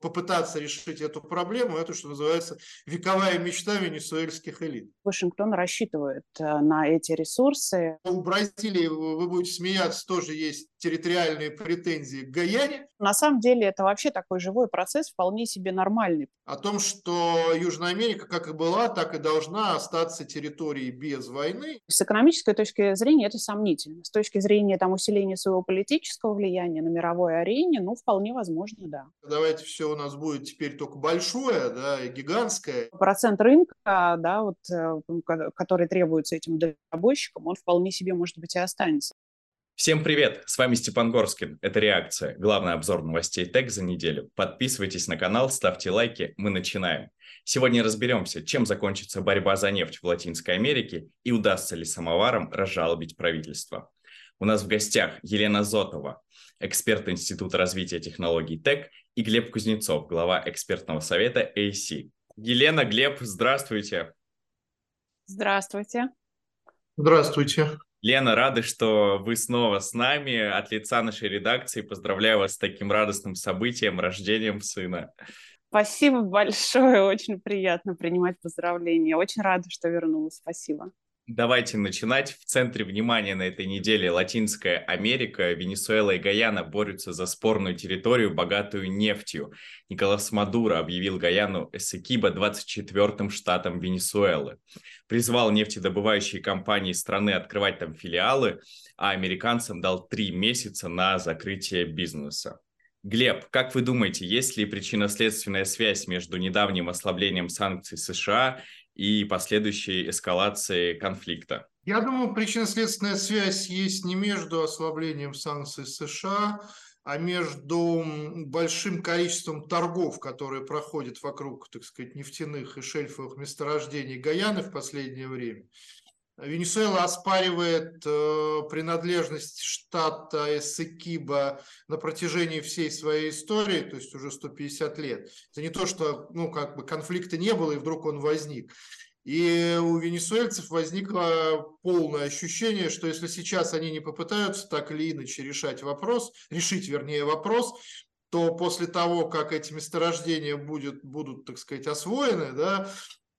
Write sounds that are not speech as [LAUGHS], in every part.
попытаться решить эту проблему, это, что называется, вековая мечта венесуэльских элит. Вашингтон рассчитывает э, на эти ресурсы. У Бразилии, вы будете смеяться, тоже есть территориальные претензии к Гаяне. На самом деле это вообще такой живой процесс, вполне себе нормальный. О том, что Южная Америка как и была, так и должна остаться территорией без войны. С экономической точки зрения это сомнительно. С точки зрения там, усиления своего политического влияния на мировой арене, ну, вполне возможно, да. Давайте все у нас будет теперь только большое, да, и гигантское. Процент рынка, да, вот, э, который требуется этим дальнобойщикам, он вполне себе, может быть, и останется. Всем привет! С вами Степан Горскин. Это «Реакция», главный обзор новостей ТЭК за неделю. Подписывайтесь на канал, ставьте лайки, мы начинаем. Сегодня разберемся, чем закончится борьба за нефть в Латинской Америке и удастся ли самоварам разжалобить правительство. У нас в гостях Елена Зотова, эксперт Института развития технологий ТЭК, и Глеб Кузнецов, глава экспертного совета AC. Елена, Глеб, здравствуйте. Здравствуйте. Здравствуйте. Лена, рады, что вы снова с нами. От лица нашей редакции поздравляю вас с таким радостным событием, рождением сына. Спасибо большое, очень приятно принимать поздравления. Очень рада, что вернулась. Спасибо. Давайте начинать. В центре внимания на этой неделе Латинская Америка, Венесуэла и Гаяна борются за спорную территорию, богатую нефтью. Николас Мадуро объявил Гаяну Эсекиба 24-м штатом Венесуэлы. Призвал нефтедобывающие компании страны открывать там филиалы, а американцам дал три месяца на закрытие бизнеса. Глеб, как вы думаете, есть ли причинно-следственная связь между недавним ослаблением санкций США и последующей эскалации конфликта? Я думаю, причинно-следственная связь есть не между ослаблением санкций США, а между большим количеством торгов, которые проходят вокруг, так сказать, нефтяных и шельфовых месторождений Гаяны в последнее время. Венесуэла оспаривает э, принадлежность штата Эссекиба на протяжении всей своей истории, то есть уже 150 лет. Это не то, что ну, как бы конфликта не было, и вдруг он возник. И у венесуэльцев возникло полное ощущение, что если сейчас они не попытаются так или иначе решать вопрос, решить, вернее, вопрос, то после того, как эти месторождения будет, будут, так сказать, освоены, да,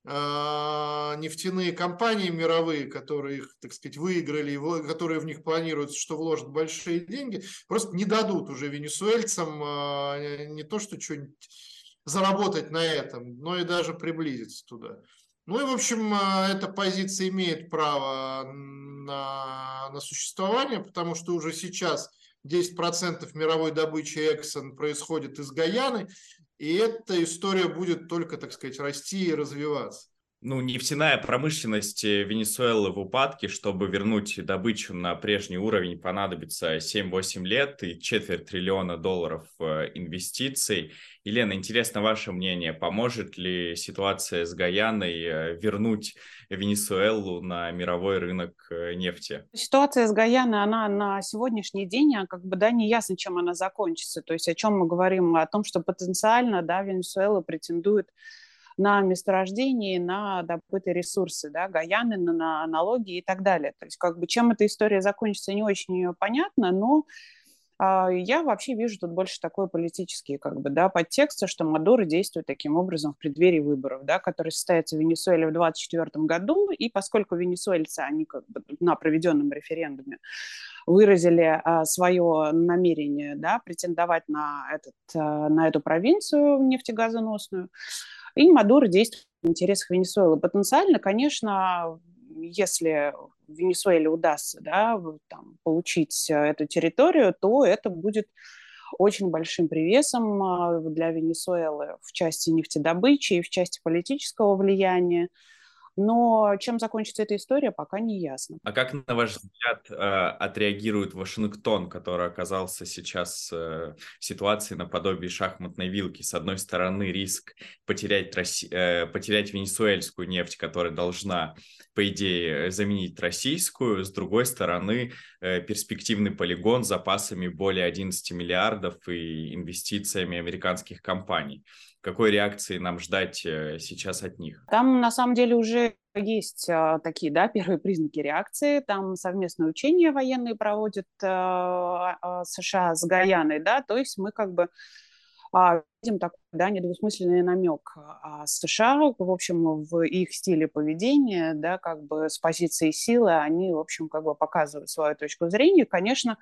нефтяные компании мировые, которые их, так сказать, выиграли, которые в них планируется, что вложат большие деньги, просто не дадут уже венесуэльцам а, не то, что что-нибудь заработать на этом, но и даже приблизиться туда. Ну и, в общем, а, эта позиция имеет право на, на существование, потому что уже сейчас 10% мировой добычи Exxon происходит из Гаяны, и эта история будет только, так сказать, расти и развиваться. Ну, нефтяная промышленность э, Венесуэлы в упадке, чтобы вернуть добычу на прежний уровень, понадобится 7-8 лет и четверть триллиона долларов э, инвестиций. Елена, интересно ваше мнение, поможет ли ситуация с Гаяной э, вернуть Венесуэлу на мировой рынок нефти? Ситуация с Гаяной, она на сегодняшний день, а как бы, да, не ясно, чем она закончится. То есть о чем мы говорим? О том, что потенциально, да, Венесуэла претендует на месторождении, на добытые ресурсы, да, Гаяны, на налоги и так далее. То есть как бы чем эта история закончится, не очень понятно, но а, я вообще вижу тут больше такой политический как бы, да, подтекст, что Мадуро действует таким образом в преддверии выборов, да, которые состоятся в Венесуэле в 2024 году, и поскольку венесуэльцы, они как бы на проведенном референдуме выразили а, свое намерение, да, претендовать на, этот, а, на эту провинцию нефтегазоносную, и Мадуро действует в интересах Венесуэлы. Потенциально, конечно, если Венесуэле удастся да, там, получить эту территорию, то это будет очень большим привесом а, для Венесуэлы в части нефтедобычи и в части политического влияния. Но чем закончится эта история, пока не ясно. А как, на ваш взгляд, э, отреагирует Вашингтон, который оказался сейчас э, в ситуации наподобие шахматной вилки? С одной стороны, риск потерять, Росси... Э, потерять венесуэльскую нефть, которая должна, по идее, заменить российскую. С другой стороны, перспективный полигон с запасами более 11 миллиардов и инвестициями американских компаний какой реакции нам ждать э, сейчас от них? Там на самом деле уже есть а, такие, да, первые признаки реакции. Там совместные учения военные проводят а, а, США с Гаяной, да, то есть мы как бы а, видим такой да, недвусмысленный намек а США, в общем, в их стиле поведения, да, как бы с позиции силы, они, в общем, как бы показывают свою точку зрения. Конечно,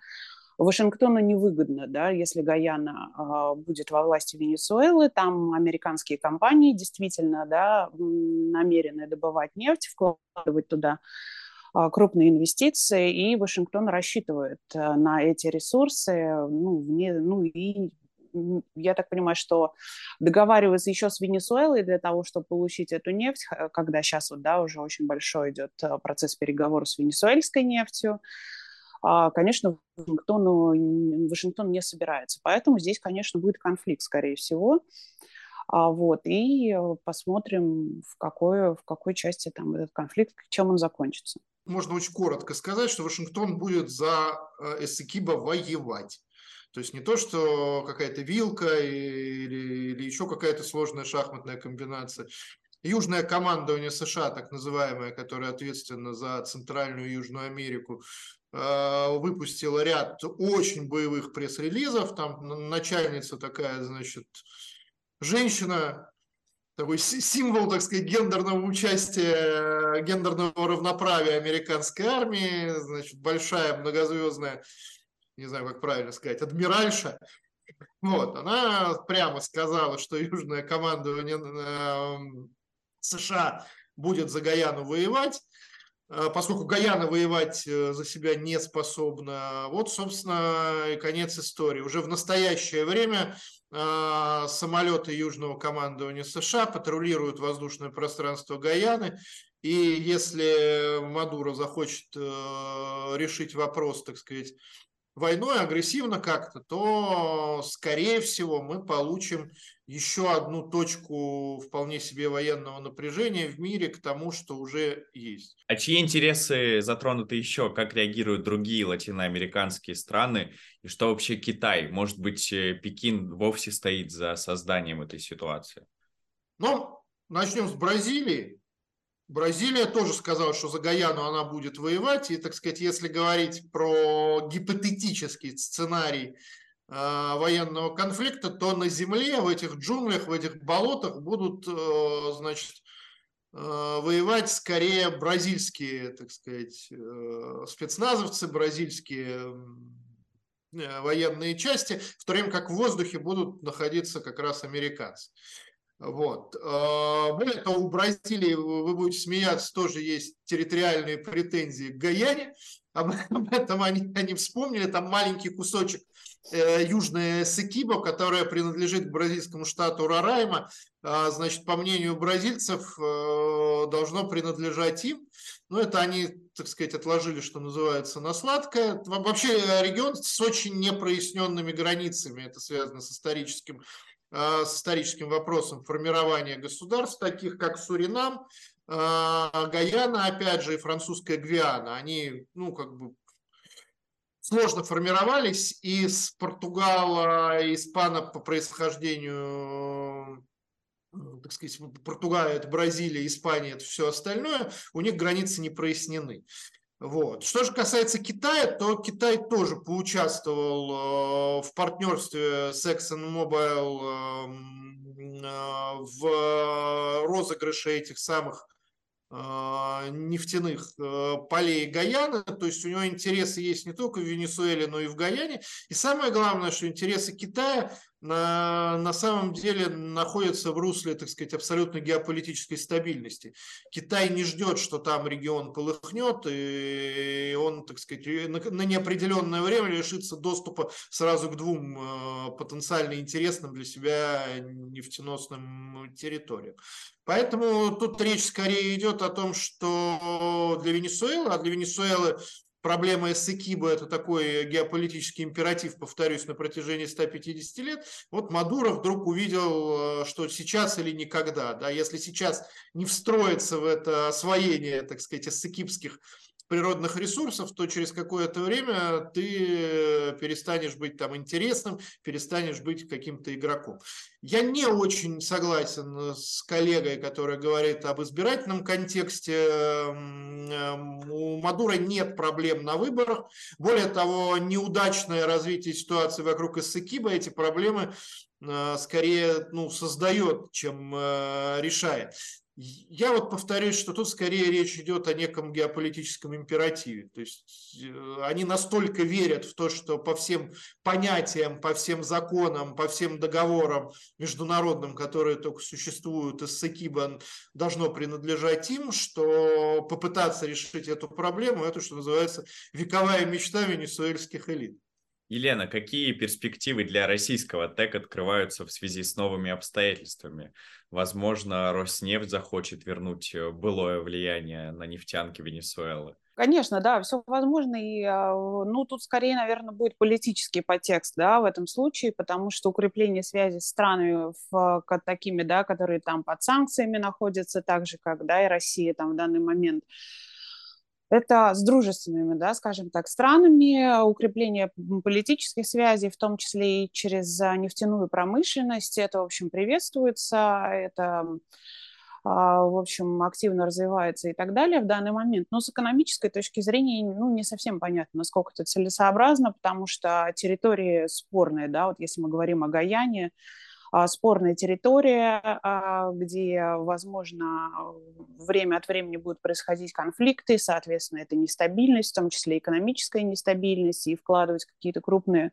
Вашингтону невыгодно, да, если Гаяна э, будет во власти Венесуэлы, там американские компании действительно да, намерены добывать нефть, вкладывать туда э, крупные инвестиции, и Вашингтон рассчитывает э, на эти ресурсы, ну, вне, ну и я так понимаю, что договариваться еще с Венесуэлой для того, чтобы получить эту нефть, когда сейчас вот, да, уже очень большой идет процесс переговоров с венесуэльской нефтью, а, конечно, Вашингтону, Вашингтон не собирается. Поэтому здесь, конечно, будет конфликт, скорее всего. А, вот, и э, посмотрим, в какой, в какой части там этот конфликт, чем он закончится. Можно очень коротко сказать, что Вашингтон будет за э, Эссекиба воевать. То есть не то, что какая-то вилка или, или еще какая-то сложная шахматная комбинация. Южное командование США, так называемое, которое ответственно за Центральную и Южную Америку, э, выпустило ряд очень боевых пресс-релизов. Там начальница такая, значит, женщина, такой символ, так сказать, гендерного участия, гендерного равноправия американской армии, значит, большая многозвездная не знаю, как правильно сказать, адмиральша, вот, она прямо сказала, что южное командование эм, США будет за Гаяну воевать, э, поскольку Гаяна воевать э, за себя не способна. Вот, собственно, и конец истории. Уже в настоящее время э, самолеты Южного командования США патрулируют воздушное пространство Гаяны, и если Мадуро захочет решить вопрос, так сказать, войной агрессивно как-то, то, скорее всего, мы получим еще одну точку вполне себе военного напряжения в мире к тому, что уже есть. А чьи интересы затронуты еще? Как реагируют другие латиноамериканские страны? И что вообще Китай? Может быть, э, Пекин вовсе стоит за созданием этой ситуации? Ну, начнем с Бразилии. Бразилия тоже сказала, что за Гаяну она будет воевать. И, так сказать, если говорить про гипотетический сценарий э, военного конфликта, то на земле, в этих джунглях, в этих болотах будут, э, значит, э, воевать скорее бразильские, так сказать, э, спецназовцы, бразильские э, военные части, в то время как в воздухе будут находиться как раз американцы. Вот. А, более того, у Бразилии, вы будете смеяться, тоже есть территориальные претензии к Гаяне. Об [LAUGHS] этом они, они вспомнили. Там маленький кусочек э, южная Секибо, которая принадлежит бразильскому штату Рарайма. Э, значит, по мнению бразильцев, э, должно принадлежать им. Но это они, так сказать, отложили, что называется, на сладкое. Вообще регион с очень непроясненными границами. Это связано с историческим с историческим вопросом формирования государств, таких как Суринам, э, Гаяна, опять же, и французская Гвиана. Они, ну, как бы сложно формировались, и с Португала, Испана по происхождению так сказать, Португалия, это Бразилия, Испания, это все остальное, у них границы не прояснены. Вот. Что же касается Китая, то Китай тоже поучаствовал э, в партнерстве с ExxonMobil эм, э, в розыгрыше этих самых э, нефтяных полей Гаяны, то есть у него интересы есть не только в Венесуэле, но и в Гаяне. И самое главное, что интересы Китая на, на самом деле находится в русле, так сказать, абсолютно геополитической стабильности. Китай не ждет, что там регион полыхнет, и он, так сказать, на, на неопределенное время лишится доступа сразу к двум э, потенциально интересным для себя нефтеносным территориям. Поэтому тут речь скорее идет о том, что для Венесуэлы, а для Венесуэлы проблема Эссекиба – это такой геополитический императив, повторюсь, на протяжении 150 лет. Вот Мадуро вдруг увидел, э, что сейчас или никогда. Да, если сейчас не встроиться в это освоение, так сказать, эссекибских природных ресурсов, то через какое-то время ты перестанешь быть там интересным, перестанешь быть каким-то игроком. Я не очень согласен с коллегой, которая говорит об избирательном контексте. У Мадура нет проблем на выборах. Более того, неудачное развитие ситуации вокруг Иссыкиба эти проблемы скорее ну, создает, чем решает. Я вот повторюсь, что тут скорее речь идет о неком геополитическом императиве. То есть э, они настолько верят в то, что по всем понятиям, по всем законам, по всем договорам международным, которые только существуют, Иссыкиба должно принадлежать им, что попытаться решить эту проблему, это, что называется, вековая мечта венесуэльских элит. Елена, какие перспективы для российского ТЭК открываются в связи с новыми обстоятельствами? Возможно, Роснефть захочет вернуть э, былое влияние на нефтянки Венесуэлы. Конечно, да, все возможно. И, а, ну, тут скорее, наверное, будет политический подтекст, да, в этом случае, потому что укрепление связи с странами в, такими, да, которые там под санкциями находятся, так же, как, да, и Россия там в данный момент, это с дружественными, да, скажем так, странами, укрепление политических связей, в том числе и через а, нефтяную промышленность. Это, в общем, приветствуется, это, а, в общем, активно развивается и так далее в данный момент. Но с экономической точки зрения, ну, не совсем понятно, насколько это целесообразно, потому что территории спорные, да, вот если мы говорим о Гаяне, спорная территория, а, где, возможно, время от времени будут происходить конфликты, соответственно, это нестабильность, в том числе экономическая нестабильность, и вкладывать какие-то крупные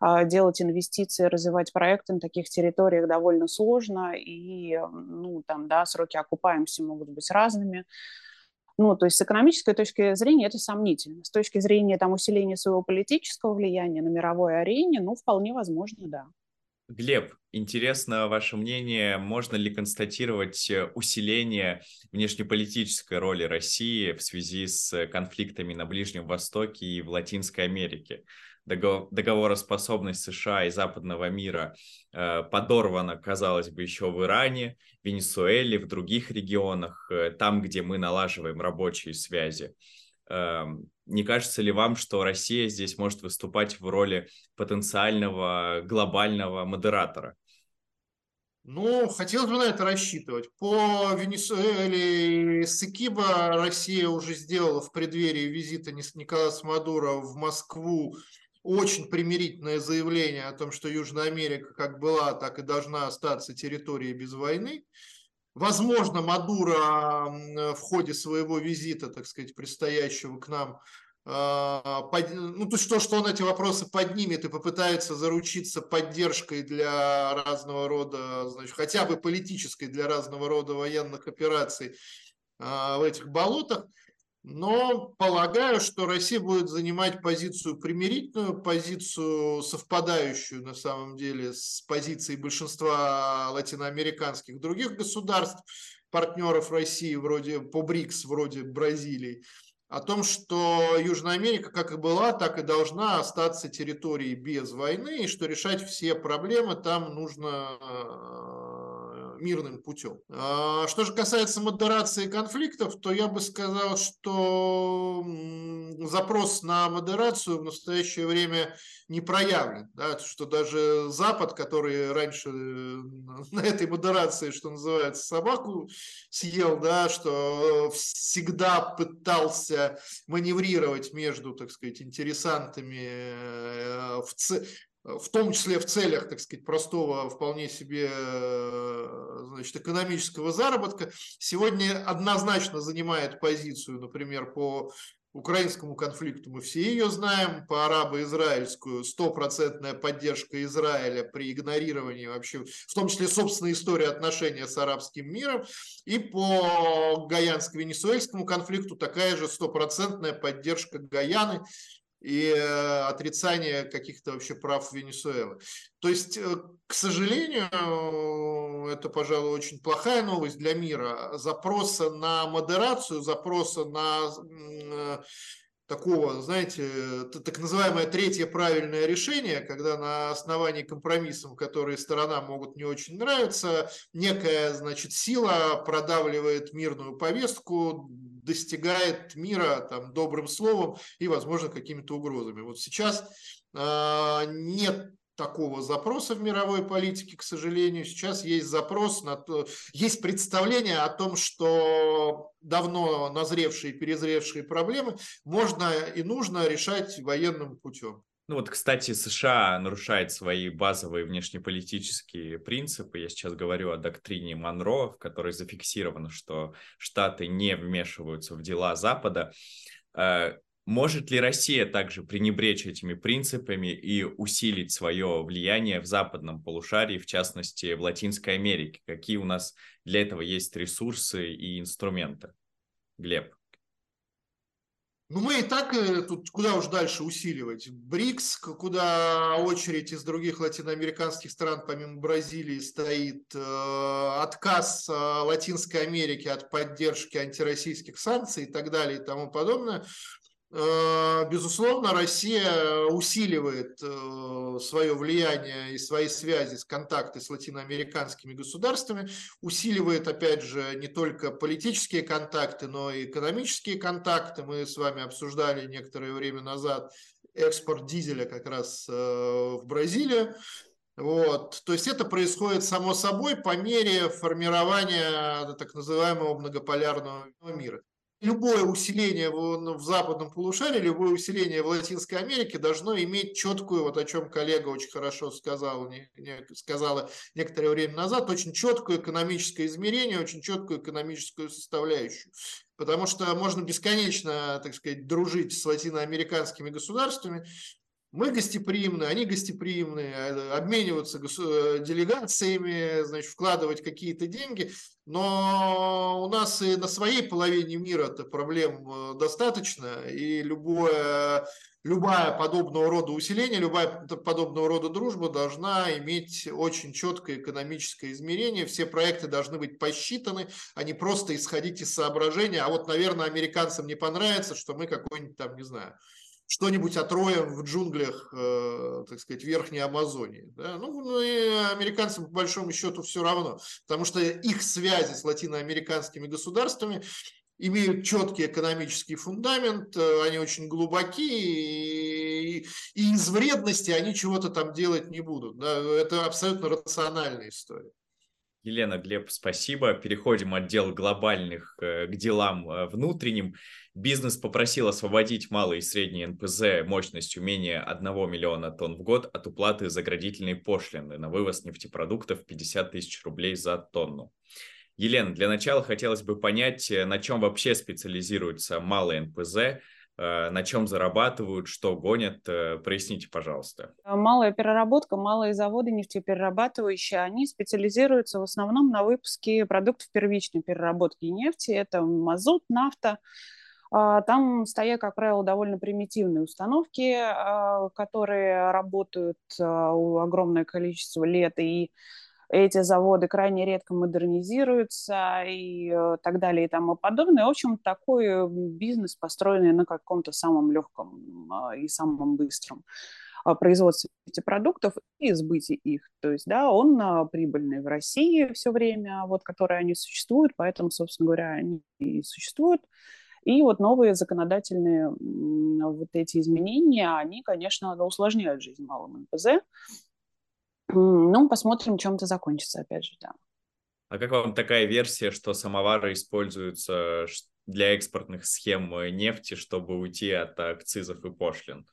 а, делать инвестиции, развивать проекты на таких территориях довольно сложно, и ну, там, да, сроки окупаемости могут быть разными. Ну, то есть с экономической точки зрения это сомнительно. С точки зрения там, усиления своего политического влияния на мировой арене, ну, вполне возможно, да. Глеб, интересно ваше мнение, можно ли констатировать э, усиление внешнеполитической роли России в связи с конфликтами на Ближнем Востоке и в Латинской Америке? Договороспособность США и западного мира э, подорвана, казалось бы, еще в Иране, Венесуэле, в других регионах, э, там, где мы налаживаем рабочие связи. Эм, не кажется ли вам, что Россия здесь может выступать в роли потенциального глобального модератора? Ну, хотелось бы на это рассчитывать. По Венесуэле и Сикиба Россия уже сделала в преддверии визита Николаса Мадуро в Москву очень примирительное заявление о том, что Южная Америка как была, так и должна остаться территорией без войны. Возможно, Мадуро в ходе своего визита, так сказать, предстоящего к нам, а, ну, то есть то, что он эти вопросы поднимет и попытается заручиться поддержкой для разного рода, значит, хотя бы политической для разного рода военных операций а, в этих болотах – но полагаю, что Россия будет занимать позицию примирительную, позицию совпадающую на самом деле с позицией большинства латиноамериканских других государств, партнеров России вроде по БРИКС, вроде Бразилии, о том, что Южная Америка как и была, так и должна остаться территорией без войны, и что решать все проблемы там нужно мирным путем. А, что же касается модерации конфликтов, то я бы сказал, что запрос на модерацию в настоящее время не проявлен. Да, что даже Запад, который раньше э, [LAUGHS] на этой модерации, что называется, собаку съел, да, что всегда пытался маневрировать между, так сказать, интересантами э, в, в том числе в целях, так сказать, простого, вполне себе э, значит, экономического заработка, сегодня однозначно занимает позицию, например, по украинскому конфликту. Мы все ее знаем, по арабо-израильскую стопроцентная поддержка Израиля при игнорировании вообще, в том числе собственной истории отношения с арабским миром, и по гаяnsко-венесуэльскому конфликту такая же стопроцентная поддержка Гаяны и э, отрицание каких-то вообще прав Венесуэлы. То есть, э, к сожалению, это, пожалуй, очень плохая новость для мира. Запроса на модерацию, запроса на э, такого, знаете, так называемое третье правильное решение, когда на основании компромиссов, которые сторонам могут не очень нравиться, некая, значит, сила продавливает мирную повестку, достигает мира там, добрым словом и, возможно, какими-то угрозами. Вот сейчас э, нет такого запроса в мировой политике, к сожалению. Сейчас есть запрос на то, есть представление о том, что давно назревшие, перезревшие проблемы можно и нужно решать военным путем. Ну вот, кстати, США нарушает свои базовые внешнеполитические принципы. Я сейчас говорю о доктрине Монро, в которой зафиксировано, что Штаты не вмешиваются в дела Запада. Э, может ли Россия также пренебречь этими принципами и усилить свое влияние в западном полушарии, в частности в Латинской Америке? Какие у нас для этого есть ресурсы и инструменты? Глеб. Ну, мы и так э, тут куда уж дальше усиливать. БРИКС, куда очередь из других латиноамериканских стран, помимо Бразилии, стоит. Э, отказ э, Латинской Америки от поддержки антироссийских санкций и так далее и тому подобное. Э, безусловно, Россия усиливает э, свое влияние и свои связи, контакты с латиноамериканскими государствами, усиливает, опять же, не только политические контакты, но и экономические контакты. Мы с вами обсуждали некоторое время назад экспорт дизеля как раз э, в Бразилию. Вот. То есть это происходит само собой по мере формирования так называемого многополярного мира любое усиление в, ну, в западном полушарии, любое усиление в Латинской Америке должно иметь четкую, вот о чем коллега очень хорошо сказал, не, не, сказала некоторое время назад, очень четкое экономическое измерение, очень четкую экономическую составляющую. Потому что можно бесконечно, так сказать, дружить с латиноамериканскими государствами, мы гостеприимны, они гостеприимны, а, обмениваться э, делегациями, значит, вкладывать какие-то деньги, но у нас и на своей половине мира-то проблем э, достаточно, и любое, любая подобного рода усиление, любая подобного рода дружба должна иметь очень четкое экономическое измерение, все проекты должны быть посчитаны, а не просто исходить из соображения, а вот, наверное, американцам не понравится, что мы какой-нибудь там, не знаю, что-нибудь отроем в джунглях, э, так сказать, Верхней Амазонии. Да? Ну, ну и американцам, по большому счету, все равно, потому что их связи с латиноамериканскими государствами имеют четкий экономический фундамент, э, они очень глубоки, и, и из вредности они чего-то там делать не будут. Да? Это абсолютно рациональная история. Елена, Глеб, спасибо. Переходим от дел глобальных э, к делам внутренним. Бизнес попросил освободить малые и средние НПЗ мощностью менее 1 миллиона тонн в год от уплаты заградительной пошлины на вывоз нефтепродуктов 50 тысяч рублей за тонну. Елена, для начала хотелось бы понять, э, на чем вообще специализируются малые НПЗ, э, на чем зарабатывают, что гонят. Э, проясните, пожалуйста. Малая переработка, малые заводы нефтеперерабатывающие, они специализируются в основном на выпуске продуктов первичной переработки нефти. Это мазут, нафта, а, там стоят, как правило, довольно примитивные установки, а, которые работают а, огромное количество лет, и эти заводы крайне редко модернизируются и э, так далее и тому подобное. В общем, такой бизнес, построенный на каком-то самом легком и самом быстром производстве этих продуктов и сбытии их. То есть, да, он прибыльный в России все время, вот, которые они существуют, поэтому, собственно говоря, они и существуют. И вот новые законодательные вот эти изменения, они, конечно, усложняют жизнь малым НПЗ. Ну, посмотрим, чем это закончится, опять же, да. А как вам такая версия, что самовары используются для экспортных схем нефти, чтобы уйти от акцизов и пошлин?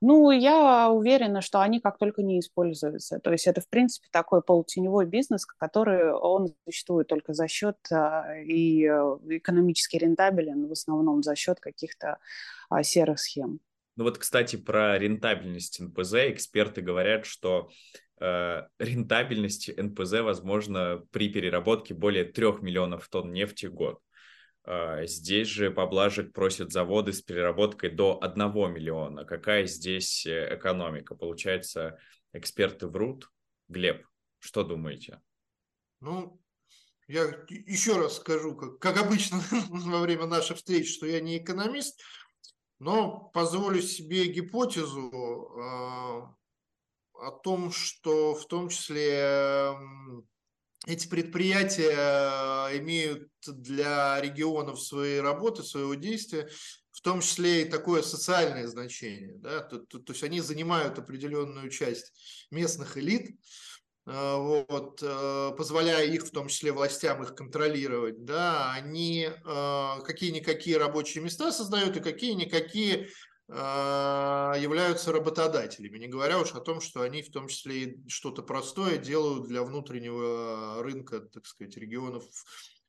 Ну, я уверена, что они как только не используются. То есть это, в принципе, такой полутеневой бизнес, который он существует только за счет а, и э, экономически рентабелен в основном за счет каких-то а, серых схем. Ну вот, кстати, про рентабельность НПЗ эксперты говорят, что э, рентабельность НПЗ возможно при переработке более 3 миллионов тонн нефти в год. А, здесь же поблажек просят заводы с переработкой до 1 миллиона. Какая здесь э, экономика? Получается, эксперты врут? Глеб, что думаете? Ну, я еще раз скажу, как, как обычно [LAUGHS] во время наших встреч, что я не экономист, но позволю себе гипотезу э, о том, что в том числе эти предприятия имеют для регионов своей работы, своего действия, в том числе и такое социальное значение. Да? То, то, то есть они занимают определенную часть местных элит, вот, э, позволяя их, в том числе властям, их контролировать, да, они какие-никакие рабочие места создают и какие-никакие являются работодателями, не говоря уж о том, что они в том числе и что-то простое делают для внутреннего рынка, так сказать, регионов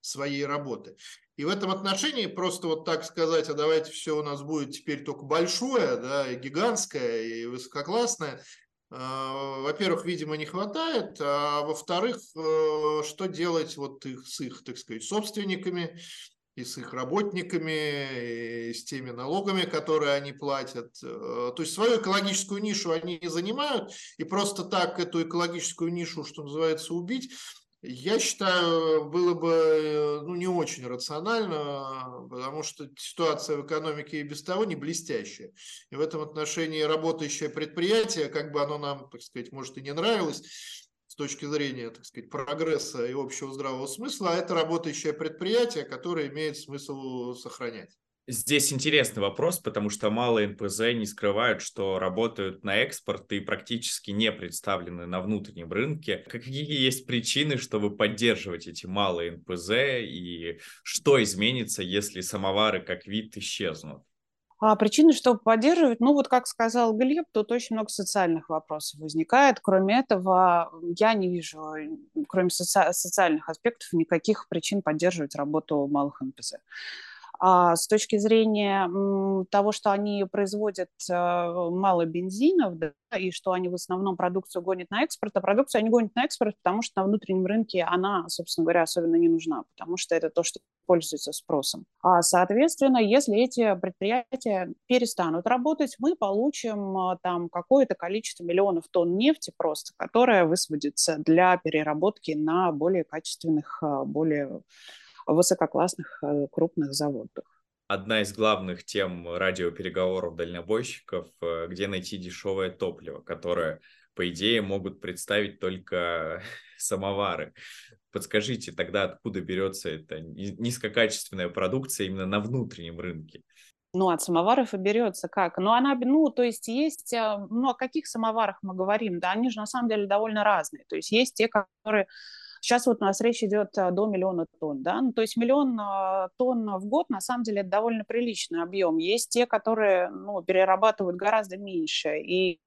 своей работы. И в этом отношении просто вот так сказать, а давайте все у нас будет теперь только большое, да, и гигантское, и высококлассное, а, во-первых, видимо, не хватает, а во-вторых, э, что делать вот их, с их, так сказать, собственниками, и с их работниками, и с теми налогами, которые они платят. Э, то есть свою экологическую нишу они не занимают, и просто так эту экологическую нишу, что называется, убить, я считаю, было бы э, ну, не очень рационально, потому что ситуация в экономике и без того не блестящая. И в этом отношении работающее предприятие, как бы оно нам, так сказать, может и не нравилось, с точки зрения, так сказать, прогресса и общего здравого смысла, а это работающее предприятие, которое имеет смысл сохранять. Здесь интересный вопрос, потому что мало НПЗ не скрывают, что работают на экспорт и практически не представлены на внутреннем рынке. Какие есть причины, чтобы поддерживать эти малые НПЗ и что изменится, если самовары как вид исчезнут? А причины, чтобы поддерживать, ну вот как сказал Глеб, тут очень много социальных вопросов возникает. Кроме этого, я не вижу, кроме соци- социальных аспектов, никаких причин поддерживать работу малых НПЗ. А с точки зрения того, что они производят э, мало бензинов, да, и что они в основном продукцию гонят на экспорт, а продукцию они гонят на экспорт, потому что на внутреннем рынке она, собственно говоря, особенно не нужна, потому что это то, что пользуется спросом. А, соответственно, если эти предприятия перестанут работать, мы получим э, там какое-то количество миллионов тонн нефти просто, которая высвободится для переработки на более качественных, э, более высококлассных э, крупных заводах. Одна из главных тем радиопереговоров дальнобойщиков, э, где найти дешевое топливо, которое, по идее, могут представить только [LAUGHS] самовары. Подскажите тогда, откуда берется эта низкокачественная продукция именно на внутреннем рынке? Ну, от самоваров и берется как? Ну, она, ну, то есть есть, э, ну, о каких самоварах мы говорим? Да, они же на самом деле довольно разные. То есть есть те, которые Сейчас вот у нас речь идет э, до миллиона тонн, да, ну, то есть миллион э, тонн в год, на самом деле, это довольно приличный объем. Есть те, которые, ну, перерабатывают гораздо меньше, и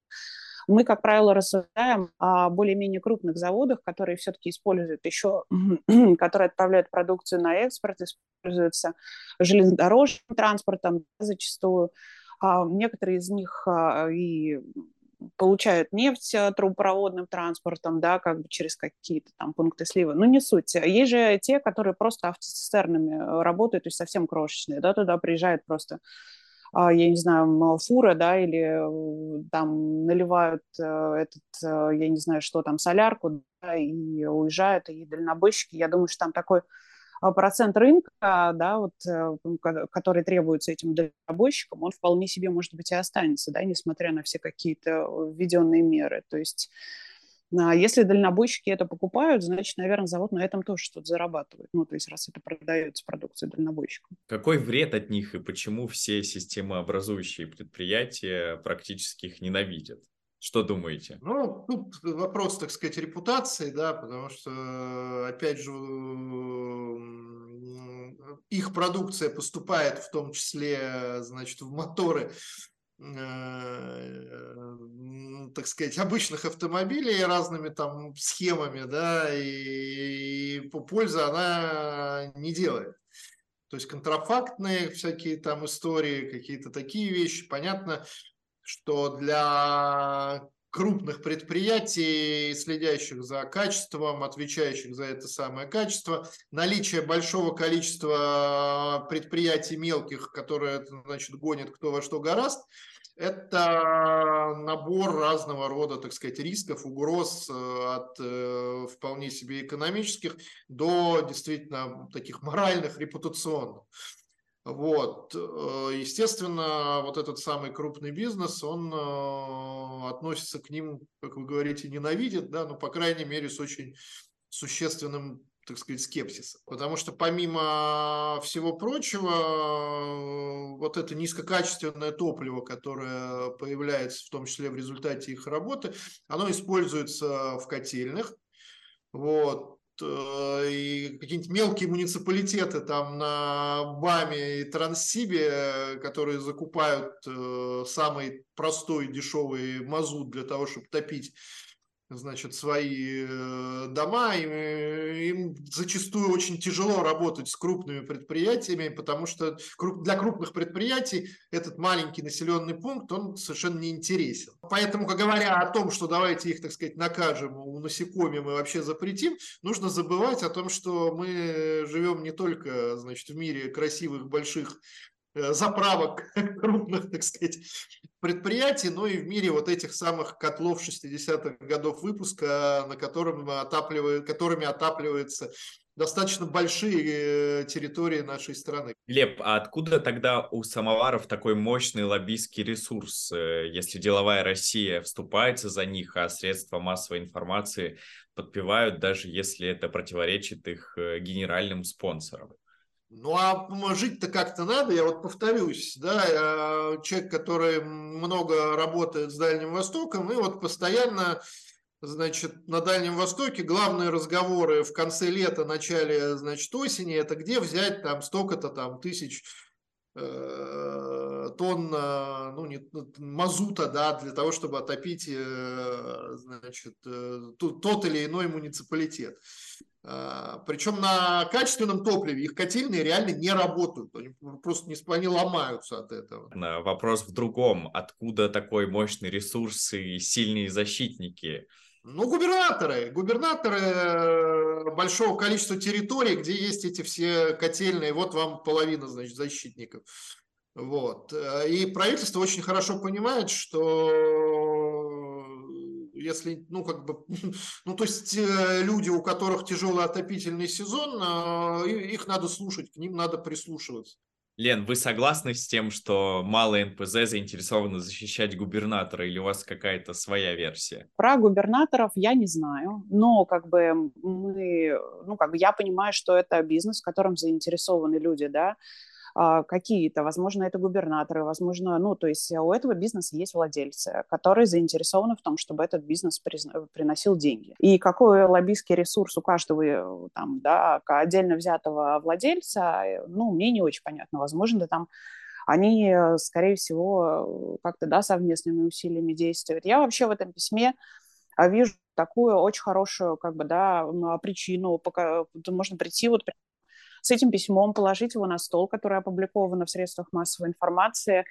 мы, как правило, рассуждаем о более-менее крупных заводах, которые все-таки используют еще, [CLEARS THROAT] которые отправляют продукцию на экспорт, используются железнодорожным транспортом зачастую. А некоторые из них а, и получают нефть э, трубопроводным транспортом, да, как бы через какие-то там пункты слива. Ну, не суть. Есть же те, которые просто автоцистернами э, работают, то есть совсем крошечные, да, туда приезжают просто а, я не знаю, фура, да, или э, там наливают этот, я не знаю, что там, солярку, да, и уезжают, и дальнобойщики, я думаю, что там такой процент рынка, да, вот, э, который требуется этим дальнобойщикам, он вполне себе, может быть, и останется, да, несмотря на все какие-то э, введенные меры. То есть а, если дальнобойщики это покупают, значит, наверное, завод на этом тоже что-то зарабатывает. Ну, то есть, раз это продается продукция дальнобойщикам. Какой вред от них и почему все системообразующие предприятия практически их ненавидят? Что думаете? Ну, тут вопрос, так сказать, репутации, да, потому что, опять же, их продукция поступает в том числе, значит, в моторы, э, так сказать, обычных автомобилей разными там схемами, да, и пользы она не делает. То есть контрафактные всякие там истории, какие-то такие вещи. Понятно, что для крупных предприятий, следящих за качеством, отвечающих за это самое качество, наличие большого количества предприятий мелких, которые, значит, гонят кто во что гораст, это набор разного рода, так сказать, рисков, угроз э, от э, вполне себе экономических до действительно таких моральных, репутационных. Вот. Э, естественно, вот этот самый крупный бизнес, он э, относится к ним, как вы говорите, ненавидит, да, но, по крайней мере, с очень существенным так сказать, скепсисом. Потому что помимо всего прочего, э, вот это низкокачественное топливо, которое появляется в том числе в результате их работы, оно используется в котельных, вот, и какие-нибудь мелкие муниципалитеты там на Баме и Транссибе, которые закупают э, самый простой дешевый мазут для того, чтобы топить значит, свои э, дома, им, им зачастую очень тяжело работать с крупными предприятиями, потому что для крупных предприятий этот маленький населенный пункт, он совершенно не интересен. Поэтому, говоря о том, что давайте их, так сказать, накажем, унасекомим и вообще запретим, нужно забывать о том, что мы живем не только, значит, в мире красивых, больших Э, заправок [LAUGHS] крупных, так сказать, предприятий, но и в мире вот этих самых котлов 60-х годов выпуска, на котором отапливают, которыми отапливаются достаточно большие э, территории нашей страны. Леп, а откуда тогда у самоваров такой мощный лоббистский ресурс, э, если деловая Россия вступается за них, а средства массовой информации подпевают, даже если это противоречит их генеральным спонсорам? Ну, а жить-то как-то надо, я вот повторюсь, да, человек, который много работает с Дальним Востоком, и вот постоянно, значит, на Дальнем Востоке главные разговоры в конце лета, начале, значит, осени, это где взять там столько-то там тысяч э, тонн ну, не, мазута, да, для того, чтобы отопить, э, значит, э, тот или иной муниципалитет. А, Причем на качественном топливе их котельные реально не работают. Они просто не, они ломаются от этого. Вопрос в другом. Откуда такой мощный ресурс и сильные защитники? Ну, губернаторы. Губернаторы э, большого количества территорий, где есть эти все котельные. Вот вам половина, значит, защитников. Вот. И правительство очень хорошо понимает, что если, ну, как бы, [LAUGHS] ну, то есть э, люди, у которых тяжелый отопительный сезон, э, их надо слушать, к ним надо прислушиваться. Лен, вы согласны с тем, что малые НПЗ заинтересованы защищать губернатора, или у вас какая-то своя версия? Про губернаторов я не знаю, но как бы мы, ну как бы я понимаю, что это бизнес, в котором заинтересованы люди, да, а, какие-то, возможно, это губернаторы, возможно, ну, то есть у этого бизнеса есть владельцы, которые заинтересованы в том, чтобы этот бизнес приносил деньги. И какой лоббистский ресурс у каждого э, там, да, отдельно взятого владельца, э, ну, мне не очень понятно. Возможно, там они, э, скорее всего, как-то, да, совместными усилиями действуют. Я вообще в этом письме а, вижу такую очень хорошую, как бы, да, причину, пока можно прийти вот с этим письмом, положить его на стол, которое опубликовано в средствах массовой информации,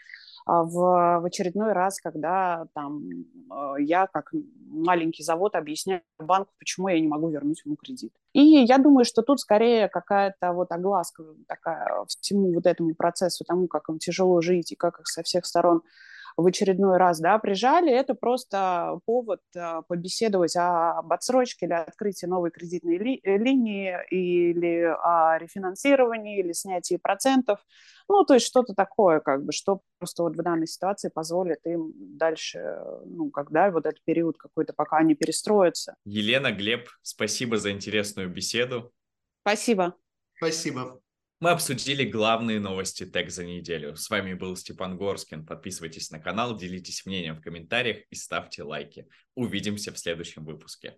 а, в, в очередной раз, когда там а, я как маленький завод объясняю банку, почему я не могу вернуть ему кредит. И я думаю, что тут скорее какая-то вот огласка такая всему вот этому процессу, тому, как им тяжело жить и как их со всех сторон в очередной раз да, прижали, это просто повод э, побеседовать об отсрочке или открытии новой кредитной ли, э, линии или о рефинансировании или снятии процентов. Ну, то есть что-то такое, как бы, что просто вот в данной ситуации позволит им дальше, ну, когда вот этот период какой-то, пока они перестроятся. Елена, Глеб, спасибо за интересную беседу. Спасибо. Спасибо. Мы обсудили главные новости ТЭК за неделю. С вами был Степан Горскин. Подписывайтесь на канал, делитесь мнением в комментариях и ставьте лайки. Увидимся в следующем выпуске.